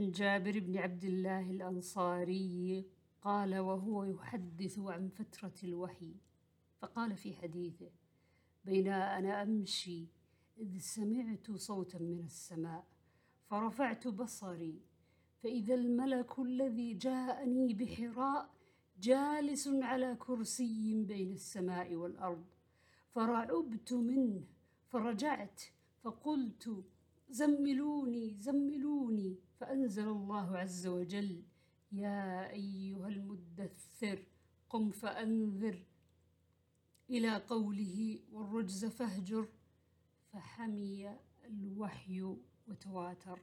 عن جابر بن عبد الله الأنصاري قال وهو يحدث عن فترة الوحي فقال في حديثه بين أنا أمشي إذ سمعت صوتا من السماء فرفعت بصري فإذا الملك الذي جاءني بحراء جالس على كرسي بين السماء والأرض فرعبت منه فرجعت فقلت زملوني زملوني فأنزل الله عز وجل يا أيها المدثر قم فأنذر. إلى قوله والرجز فاهجر. فحمي الوحي وتواتر.